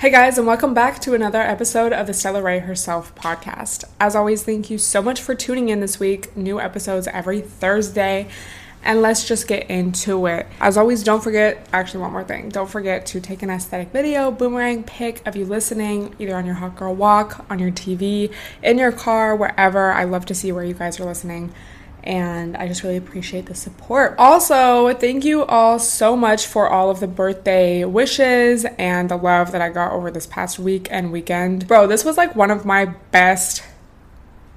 Hey guys, and welcome back to another episode of the Stella Rae Herself podcast. As always, thank you so much for tuning in this week. New episodes every Thursday. And let's just get into it. As always, don't forget, actually, one more thing. Don't forget to take an aesthetic video, boomerang pic of you listening, either on your hot girl walk, on your TV, in your car, wherever. I love to see where you guys are listening and I just really appreciate the support. Also, thank you all so much for all of the birthday wishes and the love that I got over this past week and weekend. Bro, this was like one of my best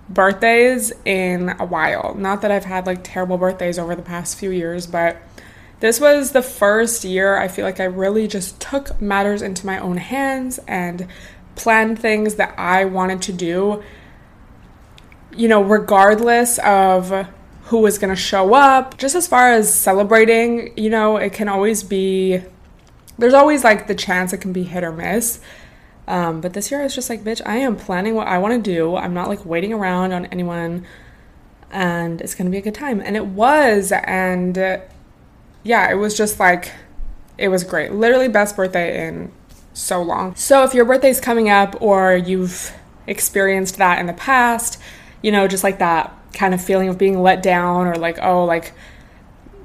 birthdays in a while. Not that I've had like terrible birthdays over the past few years, but this was the first year I feel like I really just took matters into my own hands and planned things that I wanted to do you know, regardless of who was going to show up, just as far as celebrating, you know, it can always be, there's always like the chance it can be hit or miss. Um, but this year I was just like, bitch, I am planning what I want to do. I'm not like waiting around on anyone and it's going to be a good time. And it was. And uh, yeah, it was just like, it was great. Literally, best birthday in so long. So if your birthday's coming up or you've experienced that in the past, you know, just like that kind of feeling of being let down or like, oh, like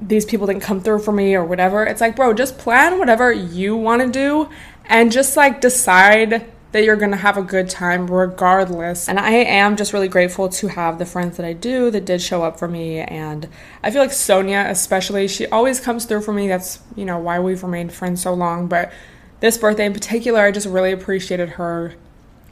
these people didn't come through for me or whatever. It's like, bro, just plan whatever you want to do and just like decide that you're going to have a good time regardless. And I am just really grateful to have the friends that I do that did show up for me. And I feel like Sonia, especially, she always comes through for me. That's, you know, why we've remained friends so long. But this birthday in particular, I just really appreciated her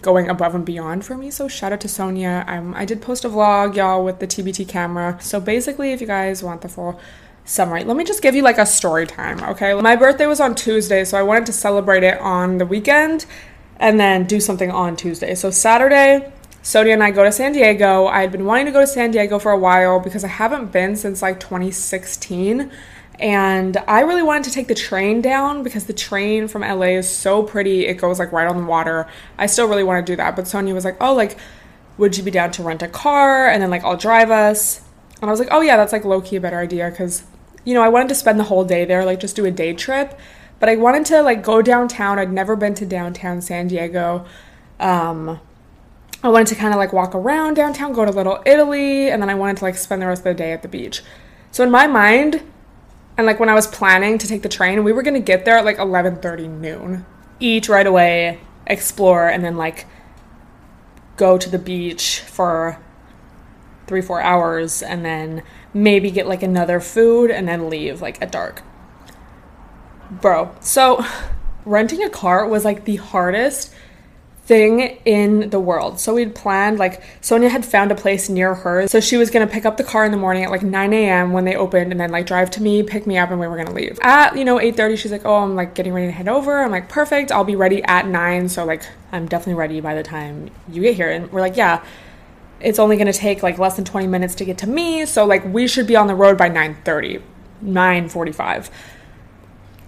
going above and beyond for me. So shout out to Sonia. Um, I did post a vlog, y'all, with the TBT camera. So basically, if you guys want the full summary, let me just give you like a story time, okay? My birthday was on Tuesday, so I wanted to celebrate it on the weekend and then do something on Tuesday. So Saturday, Sonia and I go to San Diego. I had been wanting to go to San Diego for a while because I haven't been since like 2016 and I really wanted to take the train down because the train from LA is so pretty. It goes like right on the water. I still really want to do that. But Sonia was like, oh, like, would you be down to rent a car? And then like I'll drive us. And I was like, oh, yeah, that's like low key a better idea because, you know, I wanted to spend the whole day there, like just do a day trip. But I wanted to like go downtown. I'd never been to downtown San Diego. Um, I wanted to kind of like walk around downtown, go to Little Italy, and then I wanted to like spend the rest of the day at the beach. So in my mind, and like when I was planning to take the train, we were gonna get there at like 11:30 noon. Eat right away, explore, and then like go to the beach for three four hours, and then maybe get like another food, and then leave like at dark. Bro, so renting a car was like the hardest thing in the world. So we'd planned, like, Sonia had found a place near her. So she was gonna pick up the car in the morning at like 9 a.m. when they opened and then like drive to me, pick me up, and we were gonna leave. At, you know, 8.30, she's like, oh, I'm like getting ready to head over. I'm like, perfect, I'll be ready at 9. So like, I'm definitely ready by the time you get here. And we're like, yeah, it's only gonna take like less than 20 minutes to get to me. So like, we should be on the road by 9.30, 9.45.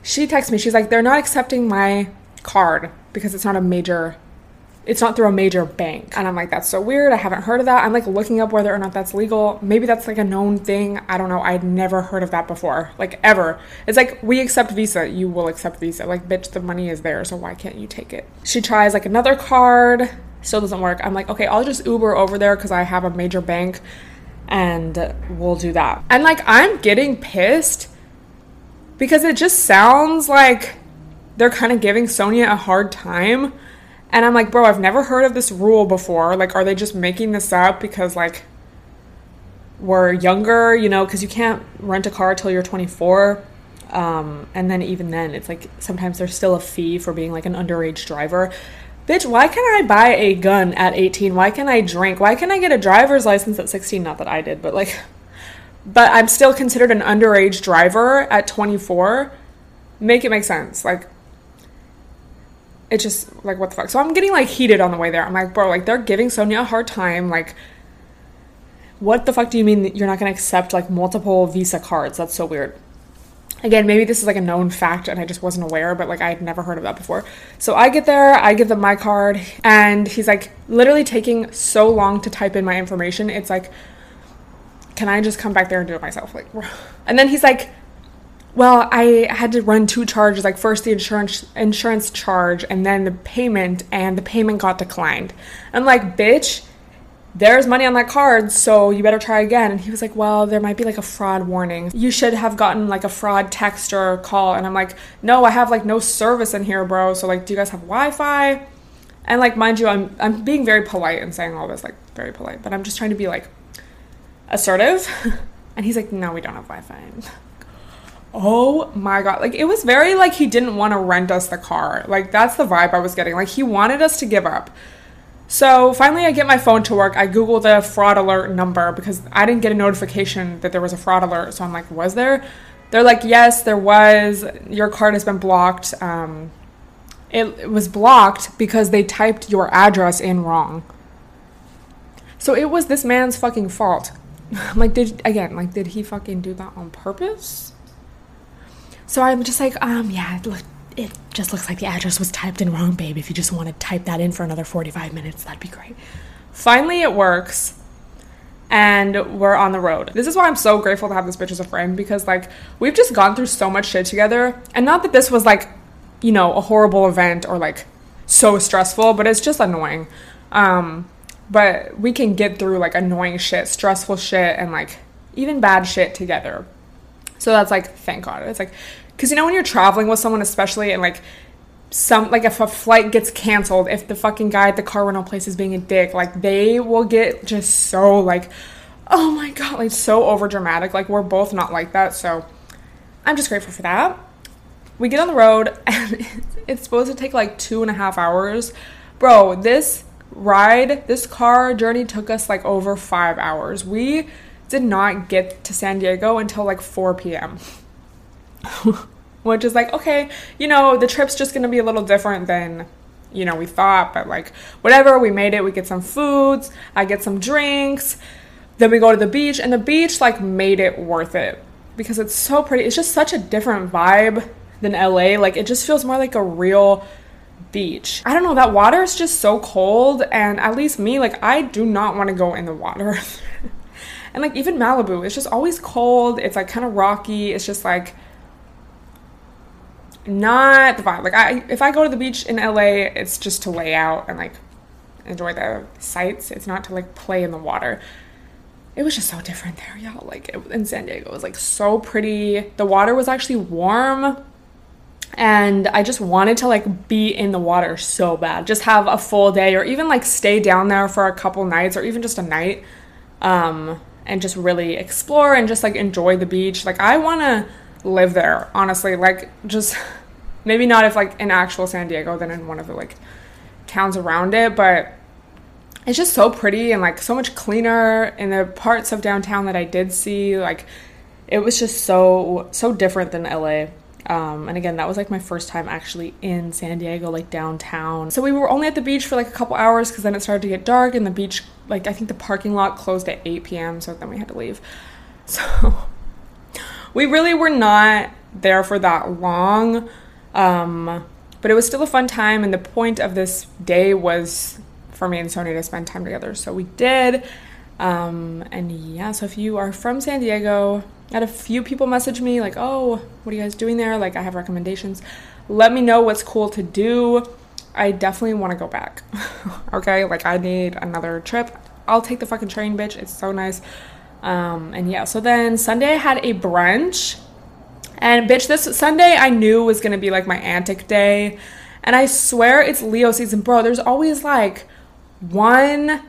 She texts me, she's like, they're not accepting my card because it's not a major it's not through a major bank. And I'm like, that's so weird. I haven't heard of that. I'm like looking up whether or not that's legal. Maybe that's like a known thing. I don't know. I'd never heard of that before. Like ever. It's like we accept Visa, you will accept Visa. Like bitch, the money is there, so why can't you take it? She tries like another card, still doesn't work. I'm like, okay, I'll just Uber over there because I have a major bank and we'll do that. And like I'm getting pissed because it just sounds like they're kind of giving Sonia a hard time and I'm like, bro, I've never heard of this rule before. Like, are they just making this up because, like, we're younger, you know, because you can't rent a car till you're 24. Um, and then even then, it's like sometimes there's still a fee for being like an underage driver. Bitch, why can't I buy a gun at 18? Why can't I drink? Why can't I get a driver's license at 16? Not that I did, but like, but I'm still considered an underage driver at 24. Make it make sense. Like, it just like what the fuck. So I'm getting like heated on the way there. I'm like, bro, like they're giving Sonia a hard time. Like, what the fuck do you mean you're not gonna accept like multiple Visa cards? That's so weird. Again, maybe this is like a known fact and I just wasn't aware, but like I had never heard of that before. So I get there, I give them my card, and he's like literally taking so long to type in my information. It's like, can I just come back there and do it myself? Like, and then he's like, well, I had to run two charges, like first the insurance insurance charge and then the payment, and the payment got declined. I'm like, bitch, there's money on that card, so you better try again. And he was like, well, there might be like a fraud warning. You should have gotten like a fraud text or call. And I'm like, no, I have like no service in here, bro. So like, do you guys have Wi-Fi? And like, mind you, I'm I'm being very polite and saying all this, like very polite, but I'm just trying to be like assertive. and he's like, no, we don't have Wi-Fi. Oh my god. Like it was very like he didn't want to rent us the car. Like that's the vibe I was getting. Like he wanted us to give up. So finally I get my phone to work. I Google the fraud alert number because I didn't get a notification that there was a fraud alert. So I'm like, was there? They're like, yes, there was. Your card has been blocked. Um, it, it was blocked because they typed your address in wrong. So it was this man's fucking fault. I'm like, did again, like, did he fucking do that on purpose? So I'm just like, um, yeah, look, it just looks like the address was typed in wrong, babe. If you just want to type that in for another 45 minutes, that'd be great. Finally, it works. And we're on the road. This is why I'm so grateful to have this bitch as a friend because, like, we've just gone through so much shit together. And not that this was, like, you know, a horrible event or, like, so stressful, but it's just annoying. Um, but we can get through, like, annoying shit, stressful shit, and, like, even bad shit together. So that's like, thank God. It's like, because you know, when you're traveling with someone, especially, and like, some like if a flight gets canceled, if the fucking guy at the car rental place is being a dick, like they will get just so like, oh my god, like so over dramatic. Like we're both not like that, so I'm just grateful for that. We get on the road and it's supposed to take like two and a half hours, bro. This ride, this car journey took us like over five hours. We did not get to San Diego until like 4 p.m. Which is like, okay, you know, the trip's just gonna be a little different than, you know, we thought, but like, whatever, we made it. We get some foods, I get some drinks, then we go to the beach, and the beach like made it worth it because it's so pretty. It's just such a different vibe than LA. Like, it just feels more like a real beach. I don't know, that water is just so cold, and at least me, like, I do not want to go in the water. And like even Malibu, it's just always cold. It's like kind of rocky. It's just like not the vibe. Like I if I go to the beach in LA, it's just to lay out and like enjoy the sights. It's not to like play in the water. It was just so different there, y'all. Like it, in San Diego, it was like so pretty. The water was actually warm and I just wanted to like be in the water so bad. Just have a full day or even like stay down there for a couple nights or even just a night. Um and just really explore and just like enjoy the beach. Like I want to live there, honestly. Like just maybe not if like in actual San Diego, then in one of the like towns around it, but it's just so pretty and like so much cleaner in the parts of downtown that I did see. Like it was just so so different than LA. Um, and again, that was like my first time actually in San Diego, like downtown. So we were only at the beach for like a couple hours because then it started to get dark and the beach, like I think the parking lot closed at 8 p.m. So then we had to leave. So we really were not there for that long. Um, but it was still a fun time. And the point of this day was for me and Sonia to spend time together. So we did. Um, and yeah, so if you are from San Diego, I had a few people message me like, "Oh, what are you guys doing there? Like, I have recommendations. Let me know what's cool to do. I definitely want to go back. okay, like I need another trip. I'll take the fucking train, bitch. It's so nice. Um, and yeah, so then Sunday I had a brunch, and bitch, this Sunday I knew was gonna be like my antic day, and I swear it's Leo season, bro. There's always like one,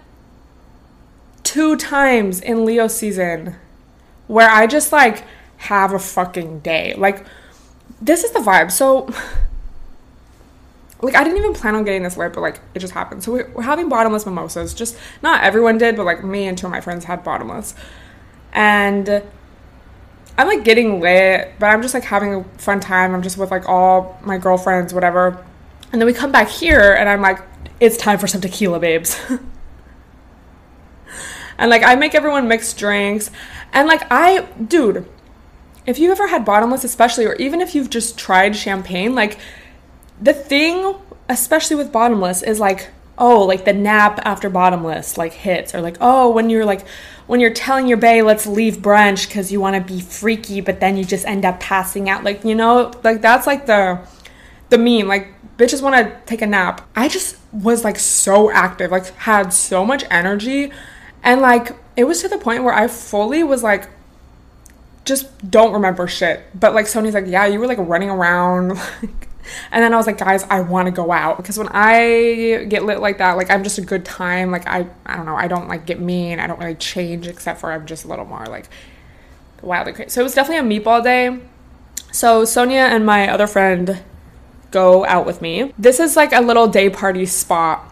two times in Leo season where I just like have a fucking day. Like, this is the vibe. So, like, I didn't even plan on getting this lit, but like, it just happened. So, we're, we're having bottomless mimosas. Just not everyone did, but like, me and two of my friends had bottomless. And I'm like getting lit, but I'm just like having a fun time. I'm just with like all my girlfriends, whatever. And then we come back here, and I'm like, it's time for some tequila, babes. and like, I make everyone mix drinks. And like I, dude, if you ever had bottomless, especially, or even if you've just tried champagne, like the thing, especially with bottomless, is like, oh, like the nap after bottomless like hits, or like, oh, when you're like, when you're telling your bae, let's leave brunch because you want to be freaky, but then you just end up passing out. Like, you know, like that's like the, the meme. Like, bitches want to take a nap. I just was like so active, like, had so much energy. And like, it was to the point where I fully was like, just don't remember shit. But like Sonia's like, yeah, you were like running around. and then I was like, guys, I want to go out because when I get lit like that, like I'm just a good time. Like I, I don't know, I don't like get mean. I don't really change except for I'm just a little more like wildly crazy. So it was definitely a meatball day. So Sonia and my other friend go out with me. This is like a little day party spot.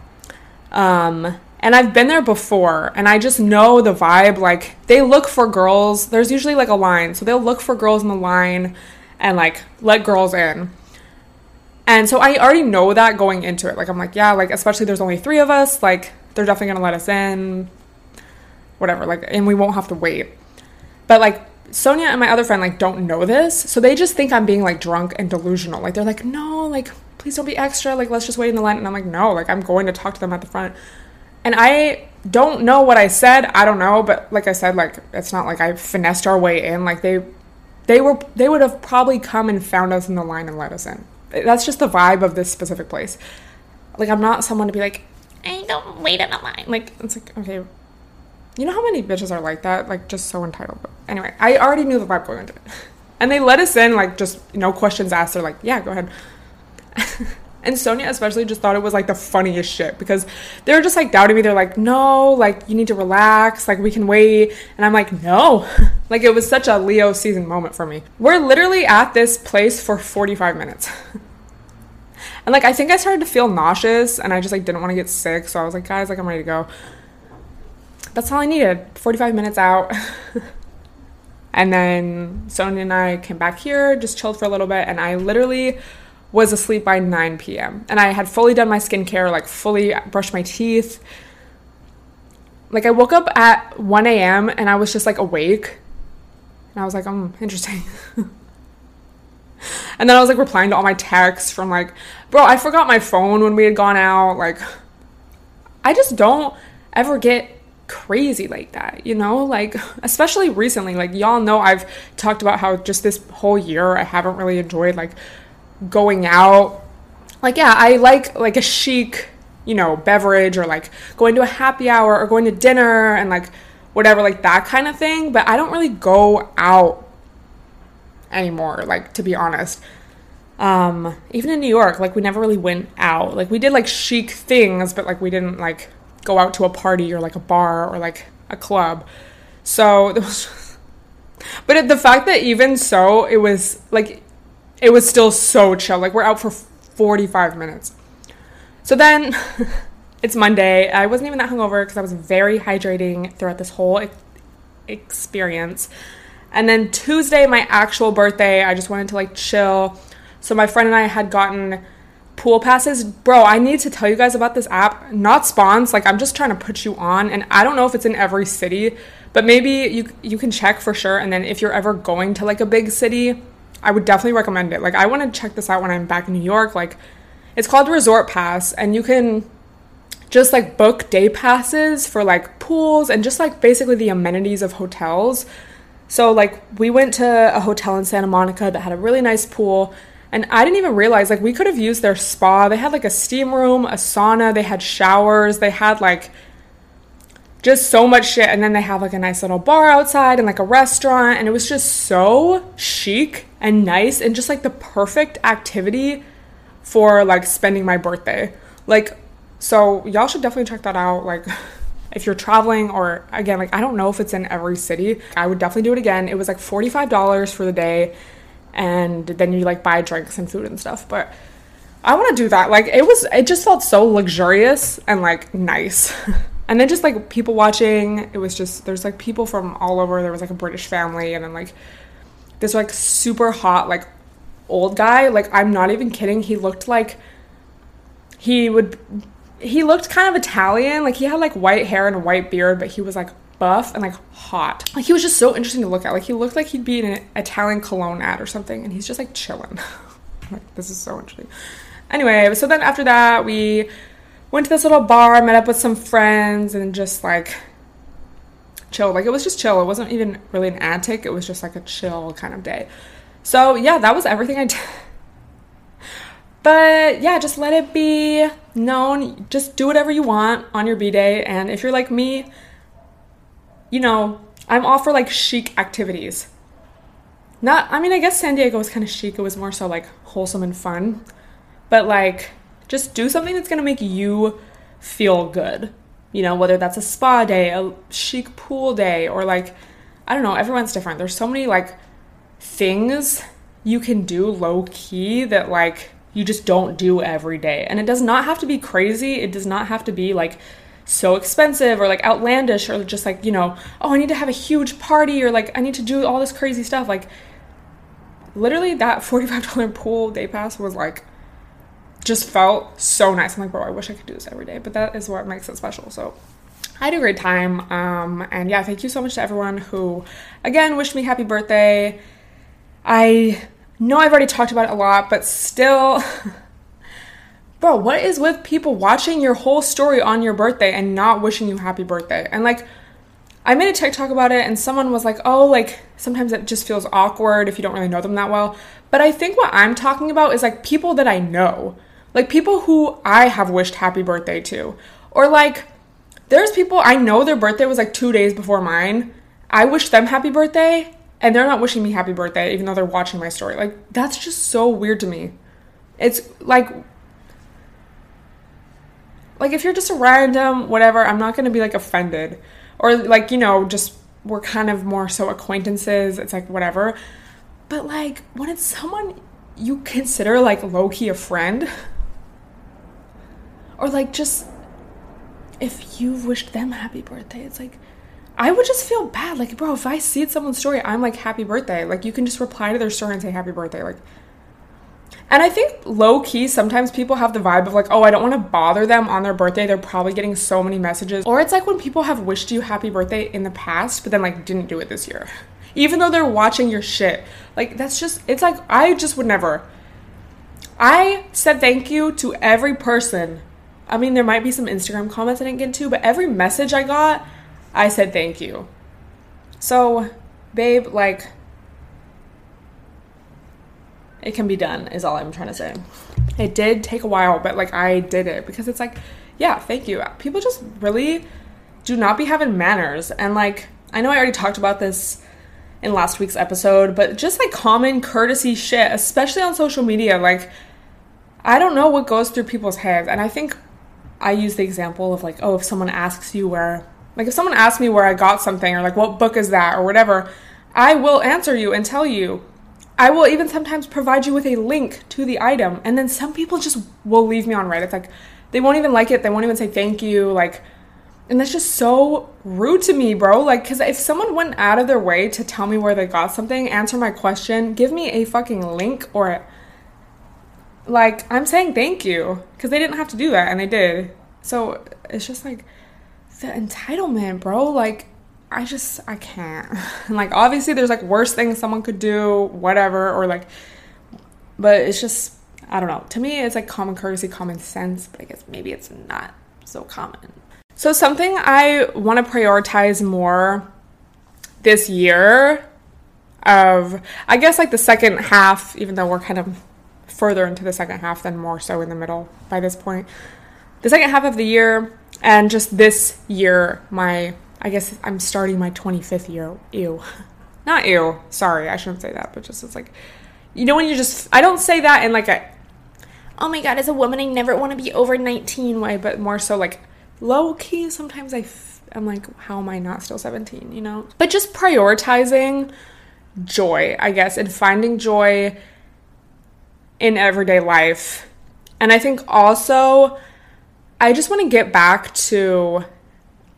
Um, and I've been there before and I just know the vibe. Like they look for girls. There's usually like a line. So they'll look for girls in the line and like let girls in. And so I already know that going into it. Like I'm like, yeah, like especially there's only three of us, like they're definitely gonna let us in. Whatever, like and we won't have to wait. But like Sonia and my other friend like don't know this, so they just think I'm being like drunk and delusional. Like they're like, no, like please don't be extra, like let's just wait in the line. And I'm like, no, like I'm going to talk to them at the front. And I don't know what I said. I don't know, but like I said, like it's not like I finessed our way in. Like they they were they would have probably come and found us in the line and let us in. That's just the vibe of this specific place. Like I'm not someone to be like, I don't wait in a line. Like it's like okay, you know how many bitches are like that? Like just so entitled. But anyway, I already knew the vibe going into it, and they let us in like just no questions asked. They're like, yeah, go ahead. And Sonia especially just thought it was like the funniest shit because they were just like doubting me. They're like, no, like you need to relax, like we can wait. And I'm like, no. like it was such a Leo season moment for me. We're literally at this place for 45 minutes. and like I think I started to feel nauseous and I just like didn't want to get sick. So I was like, guys, like I'm ready to go. That's all I needed. 45 minutes out. and then Sonia and I came back here, just chilled for a little bit, and I literally was asleep by 9 p.m. And I had fully done my skincare, like fully brushed my teeth. Like I woke up at 1 a.m. and I was just like awake. And I was like, um, interesting. and then I was like replying to all my texts from like, bro, I forgot my phone when we had gone out. Like, I just don't ever get crazy like that, you know? Like, especially recently. Like, y'all know I've talked about how just this whole year I haven't really enjoyed like going out. Like, yeah, I like like a chic, you know, beverage or like going to a happy hour or going to dinner and like whatever, like that kind of thing. But I don't really go out anymore, like to be honest. Um, even in New York, like we never really went out. Like we did like chic things, but like we didn't like go out to a party or like a bar or like a club. So there was but the fact that even so, it was like it was still so chill. Like we're out for 45 minutes. So then it's Monday. I wasn't even that hungover because I was very hydrating throughout this whole experience. And then Tuesday, my actual birthday, I just wanted to like chill. So my friend and I had gotten pool passes. Bro, I need to tell you guys about this app. Not spawns, like I'm just trying to put you on and I don't know if it's in every city, but maybe you you can check for sure and then if you're ever going to like a big city, I would definitely recommend it. Like I want to check this out when I'm back in New York. Like it's called Resort Pass and you can just like book day passes for like pools and just like basically the amenities of hotels. So like we went to a hotel in Santa Monica that had a really nice pool and I didn't even realize like we could have used their spa. They had like a steam room, a sauna, they had showers, they had like just so much shit and then they have like a nice little bar outside and like a restaurant and it was just so chic and nice and just like the perfect activity for like spending my birthday. Like so y'all should definitely check that out like if you're traveling or again like I don't know if it's in every city. I would definitely do it again. It was like $45 for the day and then you like buy drinks and food and stuff, but I want to do that. Like it was it just felt so luxurious and like nice. and then just like people watching it was just there's like people from all over. There was like a british family and then like this like super hot like old guy. Like i'm not even kidding. He looked like he would he looked kind of italian. Like he had like white hair and a white beard but he was like buff and like hot. Like he was just so interesting to look at. Like he looked like he'd be in an italian cologne ad or something and he's just like chilling. Like this is so interesting. Anyway so then after that we went to this little bar, met up with some friends, and just like chill. Like it was just chill. It wasn't even really an antic. It was just like a chill kind of day. So yeah, that was everything I did. But yeah, just let it be known. Just do whatever you want on your B day. And if you're like me, you know, I'm all for like chic activities. Not, I mean, I guess San Diego was kind of chic. It was more so like wholesome and fun. But like, just do something that's gonna make you feel good. You know, whether that's a spa day, a chic pool day, or like, I don't know, everyone's different. There's so many like things you can do low key that like you just don't do every day. And it does not have to be crazy. It does not have to be like so expensive or like outlandish or just like, you know, oh, I need to have a huge party or like I need to do all this crazy stuff. Like literally that $45 pool day pass was like just felt so nice. I'm like, bro, I wish I could do this every day, but that is what makes it special. So I had a great time. Um, and yeah, thank you so much to everyone who, again, wished me happy birthday. I know I've already talked about it a lot, but still, bro, what is with people watching your whole story on your birthday and not wishing you happy birthday? And like, I made a TikTok about it, and someone was like, oh, like, sometimes it just feels awkward if you don't really know them that well. But I think what I'm talking about is like people that I know like people who I have wished happy birthday to. Or like there's people I know their birthday was like 2 days before mine. I wish them happy birthday and they're not wishing me happy birthday even though they're watching my story. Like that's just so weird to me. It's like like if you're just a random whatever, I'm not going to be like offended or like, you know, just we're kind of more so acquaintances. It's like whatever. But like when it's someone you consider like low key a friend, or like just if you've wished them happy birthday, it's like I would just feel bad. Like, bro, if I see someone's story, I'm like, happy birthday. Like, you can just reply to their story and say happy birthday. Like, and I think low key, sometimes people have the vibe of like, oh, I don't want to bother them on their birthday. They're probably getting so many messages. Or it's like when people have wished you happy birthday in the past, but then like didn't do it this year. Even though they're watching your shit. Like, that's just, it's like, I just would never. I said thank you to every person I mean, there might be some Instagram comments I didn't get to, but every message I got, I said thank you. So, babe, like, it can be done, is all I'm trying to say. It did take a while, but like, I did it because it's like, yeah, thank you. People just really do not be having manners. And like, I know I already talked about this in last week's episode, but just like common courtesy shit, especially on social media, like, I don't know what goes through people's heads. And I think I use the example of like, oh, if someone asks you where, like, if someone asks me where I got something or like, what book is that or whatever, I will answer you and tell you. I will even sometimes provide you with a link to the item. And then some people just will leave me on read. It's like, they won't even like it. They won't even say thank you. Like, and that's just so rude to me, bro. Like, because if someone went out of their way to tell me where they got something, answer my question, give me a fucking link or like I'm saying thank you because they didn't have to do that and they did. So it's just like the entitlement, bro. Like I just I can't. And like obviously there's like worse things someone could do, whatever, or like but it's just I don't know. To me it's like common courtesy, common sense, but I guess maybe it's not so common. So something I want to prioritize more this year of I guess like the second half, even though we're kind of further into the second half than more so in the middle by this point. The second half of the year and just this year, my I guess I'm starting my 25th year. Ew. Not ew. Sorry, I shouldn't say that, but just it's like you know when you just I don't say that in like a oh my god, as a woman I never want to be over 19 way, but more so like low key sometimes I f- I'm like how am I not still 17, you know? But just prioritizing joy, I guess, and finding joy in everyday life. And I think also, I just want to get back to,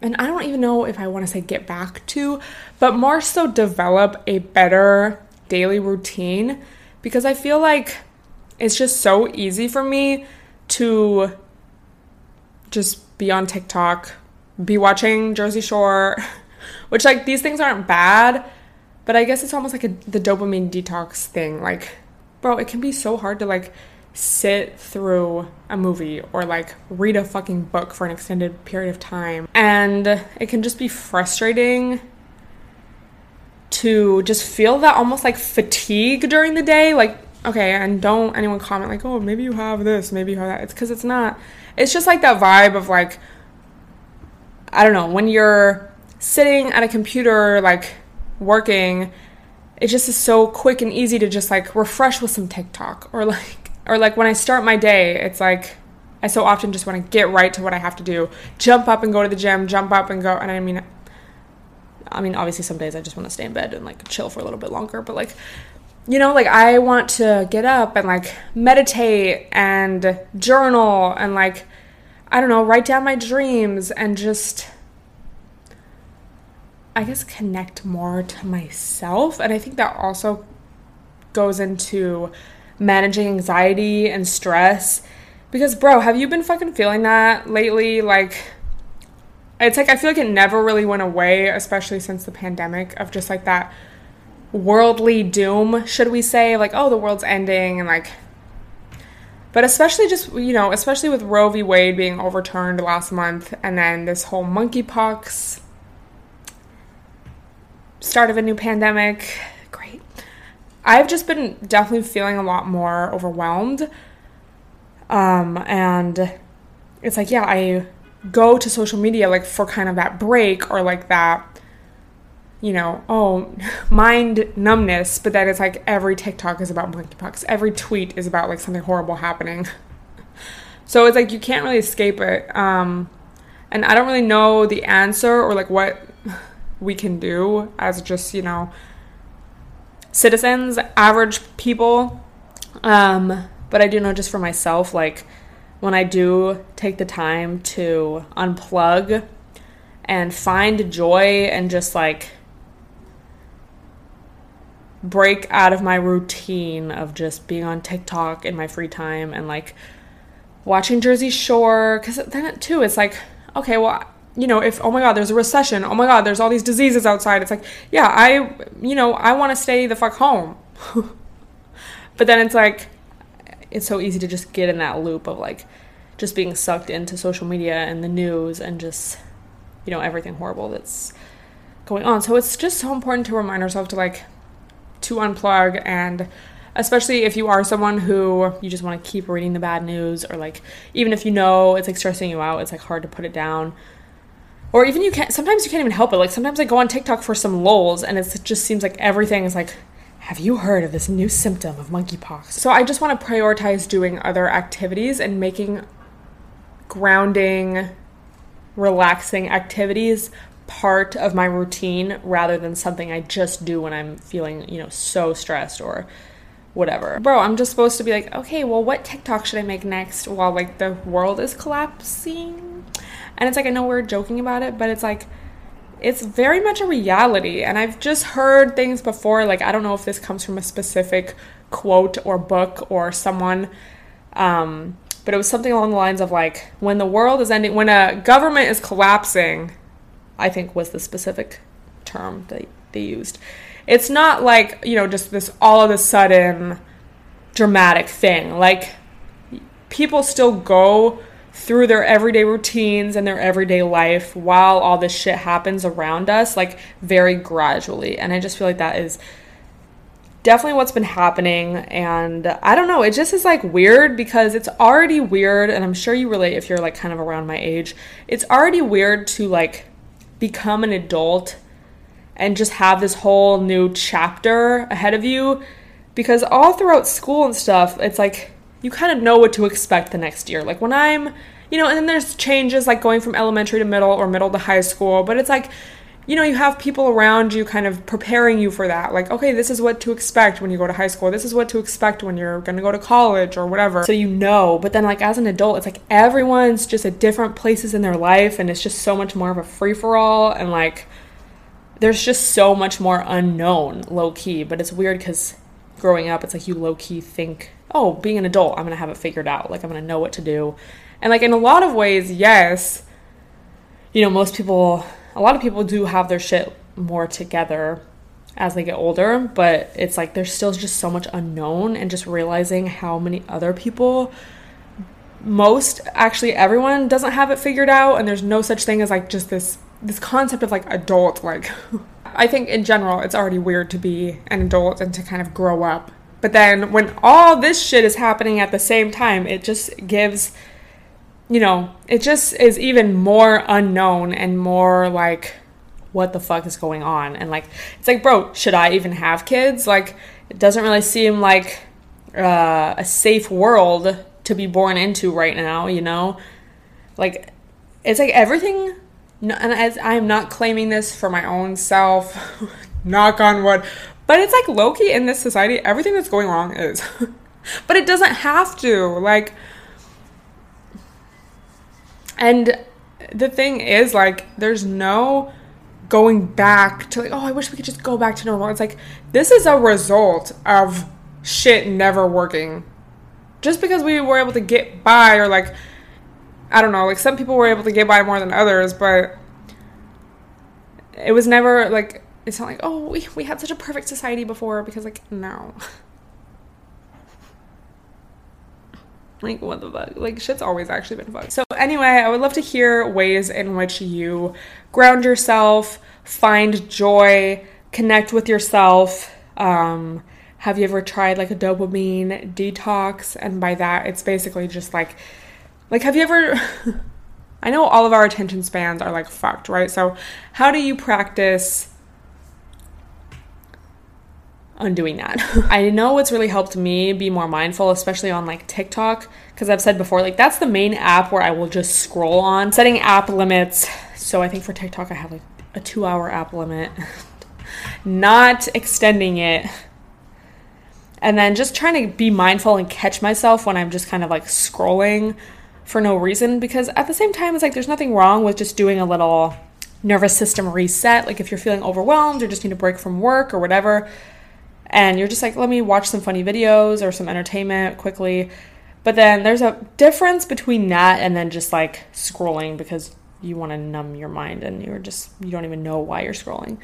and I don't even know if I want to say get back to, but more so develop a better daily routine because I feel like it's just so easy for me to just be on TikTok, be watching Jersey Shore, which like these things aren't bad, but I guess it's almost like a, the dopamine detox thing. Like bro, it can be so hard to like sit through a movie or like read a fucking book for an extended period of time. And it can just be frustrating to just feel that almost like fatigue during the day. Like, okay, and don't anyone comment like, oh, maybe you have this, maybe you have that. It's because it's not. It's just like that vibe of like, I don't know, when you're sitting at a computer, like working, it just is so quick and easy to just like refresh with some TikTok or like, or like when I start my day, it's like, I so often just want to get right to what I have to do. Jump up and go to the gym, jump up and go. And I mean, I mean, obviously, some days I just want to stay in bed and like chill for a little bit longer, but like, you know, like I want to get up and like meditate and journal and like, I don't know, write down my dreams and just, I guess, connect more to myself. And I think that also goes into managing anxiety and stress. Because, bro, have you been fucking feeling that lately? Like, it's like I feel like it never really went away, especially since the pandemic, of just like that worldly doom, should we say? Like, oh, the world's ending, and like, but especially just, you know, especially with Roe v. Wade being overturned last month, and then this whole monkeypox start of a new pandemic. Great. I've just been definitely feeling a lot more overwhelmed. Um, and it's like, yeah, I go to social media like for kind of that break or like that you know, oh, mind numbness, but then it's like every TikTok is about monkeypox. Every tweet is about like something horrible happening. So it's like you can't really escape it. Um, and I don't really know the answer or like what we can do as just, you know, citizens, average people. Um, but I do know just for myself, like, when I do take the time to unplug and find joy and just like break out of my routine of just being on TikTok in my free time and like watching Jersey Shore cuz then too it's like okay well you know if oh my god there's a recession oh my god there's all these diseases outside it's like yeah I you know I want to stay the fuck home. But then it's like it's so easy to just get in that loop of like just being sucked into social media and the news and just you know everything horrible that's going on. So it's just so important to remind ourselves to like to unplug and especially if you are someone who you just want to keep reading the bad news or like even if you know it's like stressing you out it's like hard to put it down or even you can't sometimes you can't even help it like sometimes i go on tiktok for some lulls and it just seems like everything is like have you heard of this new symptom of monkeypox? So I just want to prioritize doing other activities and making grounding, relaxing activities part of my routine rather than something I just do when I'm feeling, you know, so stressed or whatever. Bro, I'm just supposed to be like, okay, well, what TikTok should I make next while like the world is collapsing? And it's like, I know we're joking about it, but it's like, it's very much a reality. And I've just heard things before. Like, I don't know if this comes from a specific quote or book or someone, um, but it was something along the lines of like, when the world is ending, when a government is collapsing, I think was the specific term that they used. It's not like, you know, just this all of a sudden dramatic thing. Like, people still go through their everyday routines and their everyday life while all this shit happens around us, like very gradually. And I just feel like that is definitely what's been happening. And I don't know, it just is like weird because it's already weird. And I'm sure you relate if you're like kind of around my age. It's already weird to like become an adult and just have this whole new chapter ahead of you because all throughout school and stuff, it's like you kind of know what to expect the next year. Like when I'm, you know, and then there's changes like going from elementary to middle or middle to high school, but it's like, you know, you have people around you kind of preparing you for that. Like, okay, this is what to expect when you go to high school. This is what to expect when you're going to go to college or whatever. So you know, but then like as an adult, it's like everyone's just at different places in their life and it's just so much more of a free for all and like there's just so much more unknown low key, but it's weird cuz growing up, it's like you low key think oh, being an adult, I'm going to have it figured out. Like, I'm going to know what to do. And, like, in a lot of ways, yes, you know, most people, a lot of people do have their shit more together as they get older, but it's like there's still just so much unknown and just realizing how many other people most actually everyone doesn't have it figured out and there's no such thing as like just this this concept of like adult like I think in general it's already weird to be an adult and to kind of grow up. But then when all this shit is happening at the same time, it just gives you know, it just is even more unknown and more like what the fuck is going on? And like it's like bro should i even have kids? Like it doesn't really seem like uh, a safe world to be born into right now you know? Like it's like everything and as i am not claiming this for my own self knock on wood but it's like low-key in this society everything that's going wrong is but it doesn't have to like and the thing is like there's no going back to like, oh, I wish we could just go back to normal. It's like this is a result of shit never working. Just because we were able to get by, or like, I don't know, like some people were able to get by more than others, but it was never like, it's not like, oh, we, we had such a perfect society before, because like, no. Like, what the fuck? Like, shit's always actually been fucked. So, anyway, I would love to hear ways in which you ground yourself, find joy, connect with yourself. Um, have you ever tried like a dopamine detox? And by that, it's basically just like, like, have you ever. I know all of our attention spans are like fucked, right? So, how do you practice on doing that. I know what's really helped me be more mindful, especially on like TikTok, because I've said before, like that's the main app where I will just scroll on. Setting app limits. So I think for TikTok, I have like a two hour app limit, not extending it. And then just trying to be mindful and catch myself when I'm just kind of like scrolling for no reason, because at the same time, it's like there's nothing wrong with just doing a little nervous system reset. Like if you're feeling overwhelmed or just need a break from work or whatever and you're just like, let me watch some funny videos or some entertainment quickly. But then there's a difference between that and then just like scrolling because you want to numb your mind and you're just, you don't even know why you're scrolling.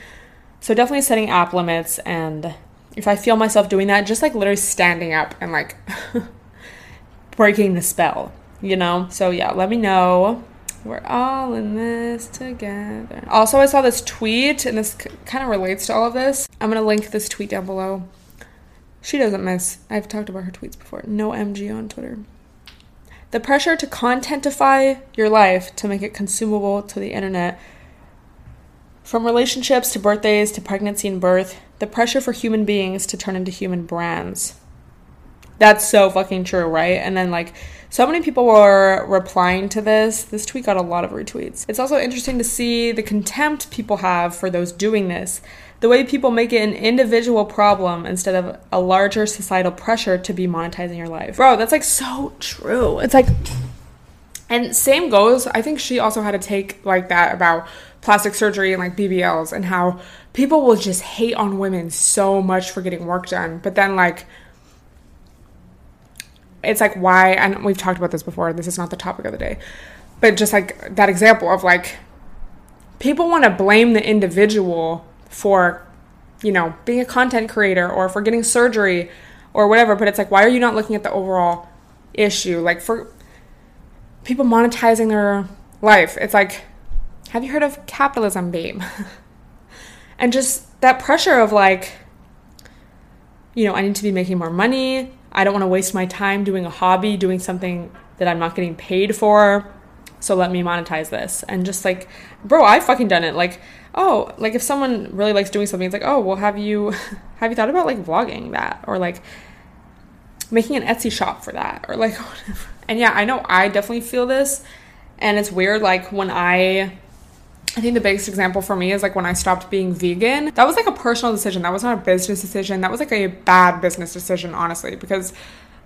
So definitely setting app limits. And if I feel myself doing that, just like literally standing up and like breaking the spell, you know? So yeah, let me know we're all in this together. Also, I saw this tweet, and this c- kind of relates to all of this. I'm to link this tweet down below. She doesn't miss. I've talked about her tweets before. No MG on Twitter. The pressure to contentify your life to make it consumable to the internet. From relationships to birthdays to pregnancy and birth, the pressure for human beings to turn into human brands. That's so fucking true, right? And then, like, so many people were replying to this. This tweet got a lot of retweets. It's also interesting to see the contempt people have for those doing this. The way people make it an individual problem instead of a larger societal pressure to be monetizing your life. Bro, that's like so true. It's like, and same goes, I think she also had a take like that about plastic surgery and like BBLs and how people will just hate on women so much for getting work done. But then, like, it's like why and we've talked about this before this is not the topic of the day but just like that example of like people want to blame the individual for you know being a content creator or for getting surgery or whatever but it's like why are you not looking at the overall issue? Like for people monetizing their life it's like have you heard of capitalism babe? And just that pressure of like you know i need to be making more money I don't want to waste my time doing a hobby, doing something that I'm not getting paid for. So let me monetize this. And just like, bro, I've fucking done it. Like, oh, like if someone really likes doing something, it's like, oh, well, have you have you thought about like vlogging that or like making an Etsy shop for that or like whatever. And yeah, I know I definitely feel this. And it's weird, like when I I think the biggest example for me is like when I stopped being vegan. That was like a personal decision. That was not a business decision. That was like a bad business decision, honestly, because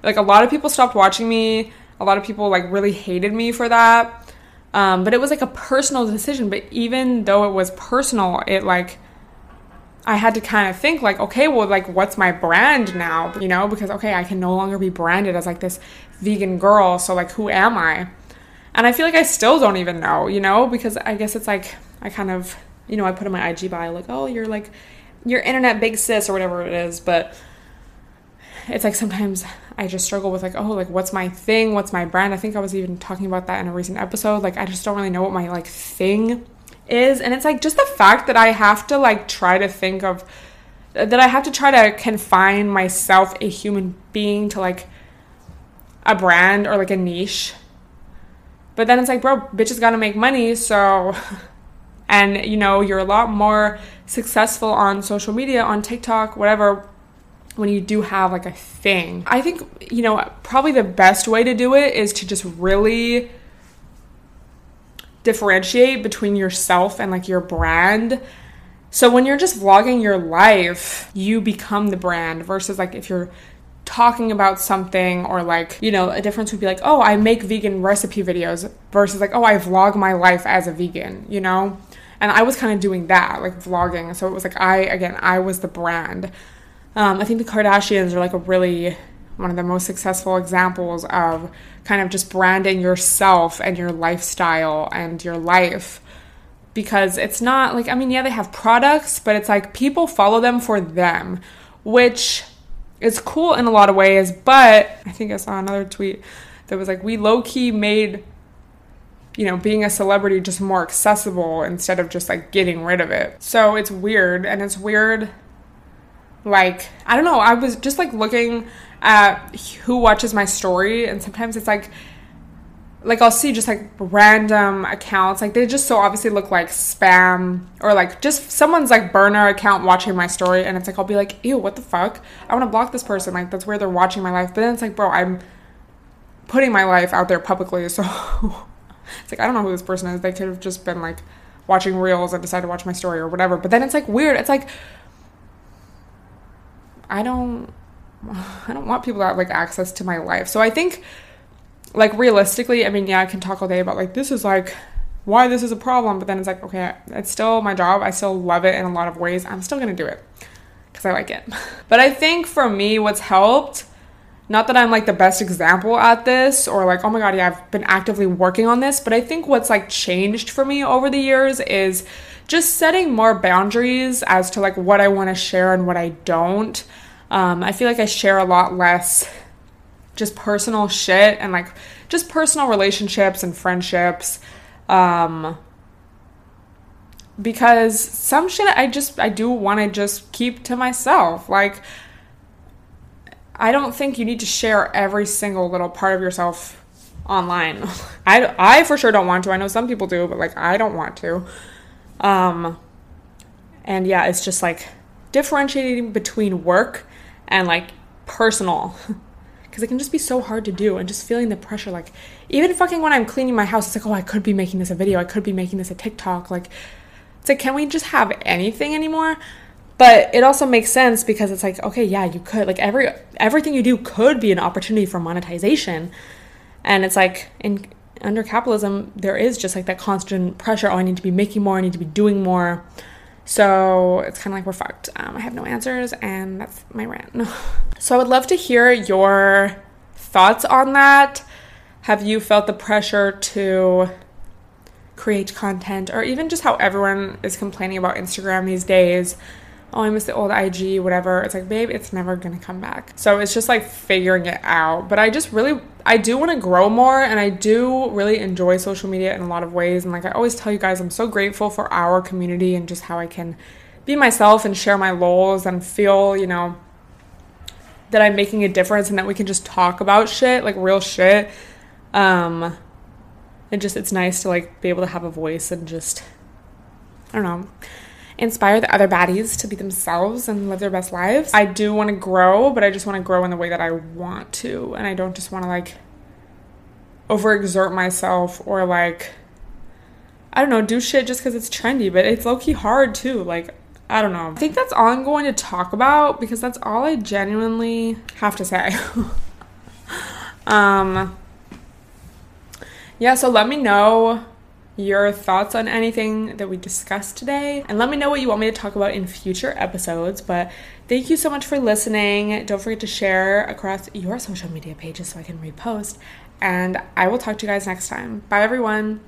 like a lot of people stopped watching me. A lot of people like really hated me for that. Um, but it was like a personal decision. But even though it was personal, it like I had to kind of think like, okay, well, like what's my brand now? You know, because okay, I can no longer be branded as like this vegan girl. So like, who am I? And I feel like I still don't even know, you know, because I guess it's like I kind of, you know, I put in my IG bio like, oh, you're like your internet big sis or whatever it is, but it's like sometimes I just struggle with like, oh, like what's my thing? What's my brand? I think I was even talking about that in a recent episode. Like I just don't really know what my like thing is. And it's like just the fact that I have to like try to think of that I have to try to confine myself, a human being, to like a brand or like a niche. But then it's like, bro, bitches gotta make money, so and you know, you're a lot more successful on social media, on TikTok, whatever, when you do have like a thing. I think, you know, probably the best way to do it is to just really differentiate between yourself and like your brand. So when you're just vlogging your life, you become the brand versus like if you're talking about something or like, you know, a difference would be like, "Oh, I make vegan recipe videos" versus like, "Oh, I vlog my life as a vegan," you know? And I was kind of doing that, like vlogging. So it was like I again, I was the brand. Um, I think the Kardashians are like a really one of the most successful examples of kind of just branding yourself and your lifestyle and your life because it's not like I mean yeah they have products but it's like people follow them for them which is cool in a lot of ways but I think I saw another tweet that was like we low key made you know being a celebrity just more accessible instead of just like getting rid of it. So it's weird and it's weird like i don't know i was just like looking at who watches my story and sometimes it's like like I'll see just like random accounts. Like they just so obviously look like spam or like just someone's like burner account watching my story and it's like I'll be like ew what the fuck? I want to block this person. Like that's where they're watching my life. But then it's like bro I'm putting my life out there publicly so it's like I don't know who this person is. They could have just been like watching reels and decided to watch my story or whatever. But then it's like weird. It's like I don't I don't want people to have like access to my life. So I think like realistically, I mean, yeah, I can talk all day about like this is like why this is a problem, but then it's like, okay, it's still my job. I still love it in a lot of ways. I'm still to do it cuz I like it. but I think for me what's helped not that I'm like the best example at this or like, oh my God, yeah, I've been actively working on this, but I think what's like changed for me over the years is just setting more boundaries as to like what I want to share and what I don't. Um, I feel like I share a lot less just personal shit and like just personal relationships and friendships. Um, because some shit I just I do want to just keep to myself. Like I don't think you need to share every single little part of yourself online. I I for sure don't want to. I know some people do, but like I don't want to. Um and yeah, it's just like differentiating between work and like personal because it can just be so hard to do and just feeling the pressure like even fucking when i'm cleaning my house it's like oh i could be making this a video i could be making this a tiktok like it's like can we just have anything anymore? But it also makes sense because it's like okay yeah you could like every everything you do could be an opportunity for monetization. And it's like in under capitalism there is just like that constant pressure oh i need to be making more i need to be doing more so it's kind of like we're fucked. Um, I have no answers, and that's my rant. so I would love to hear your thoughts on that. Have you felt the pressure to create content, or even just how everyone is complaining about Instagram these days? oh, I miss the old IG, whatever. It's like, babe, it's never gonna come back. So it's just like figuring it out. But I just really, I do wanna grow more and I do really enjoy social media in a lot of ways. And like I always tell you guys, I'm so grateful for our community and just how I can be myself and share my lols and feel, you know, that I'm making a difference and that we can just talk about shit, like real shit. Um, and just, it's nice to like be able to have a voice and just, I don't know inspire the other baddies to be themselves and live their best lives. I do want to grow, but I just want to grow in the way that I want to. And I don't just want to like overexert myself or like, I don't know, do shit just because it's trendy, but it's low key hard too. Like, I don't know. I think that's all I'm going to talk about because that's all I genuinely have to say. um, yeah, so let me know your thoughts on anything that we discussed today and let me know what you want me to talk about in future episodes. But thank you so much for listening. Don't forget to share across your social media pages so I can repost. And I will talk to you guys next time. Bye, everyone.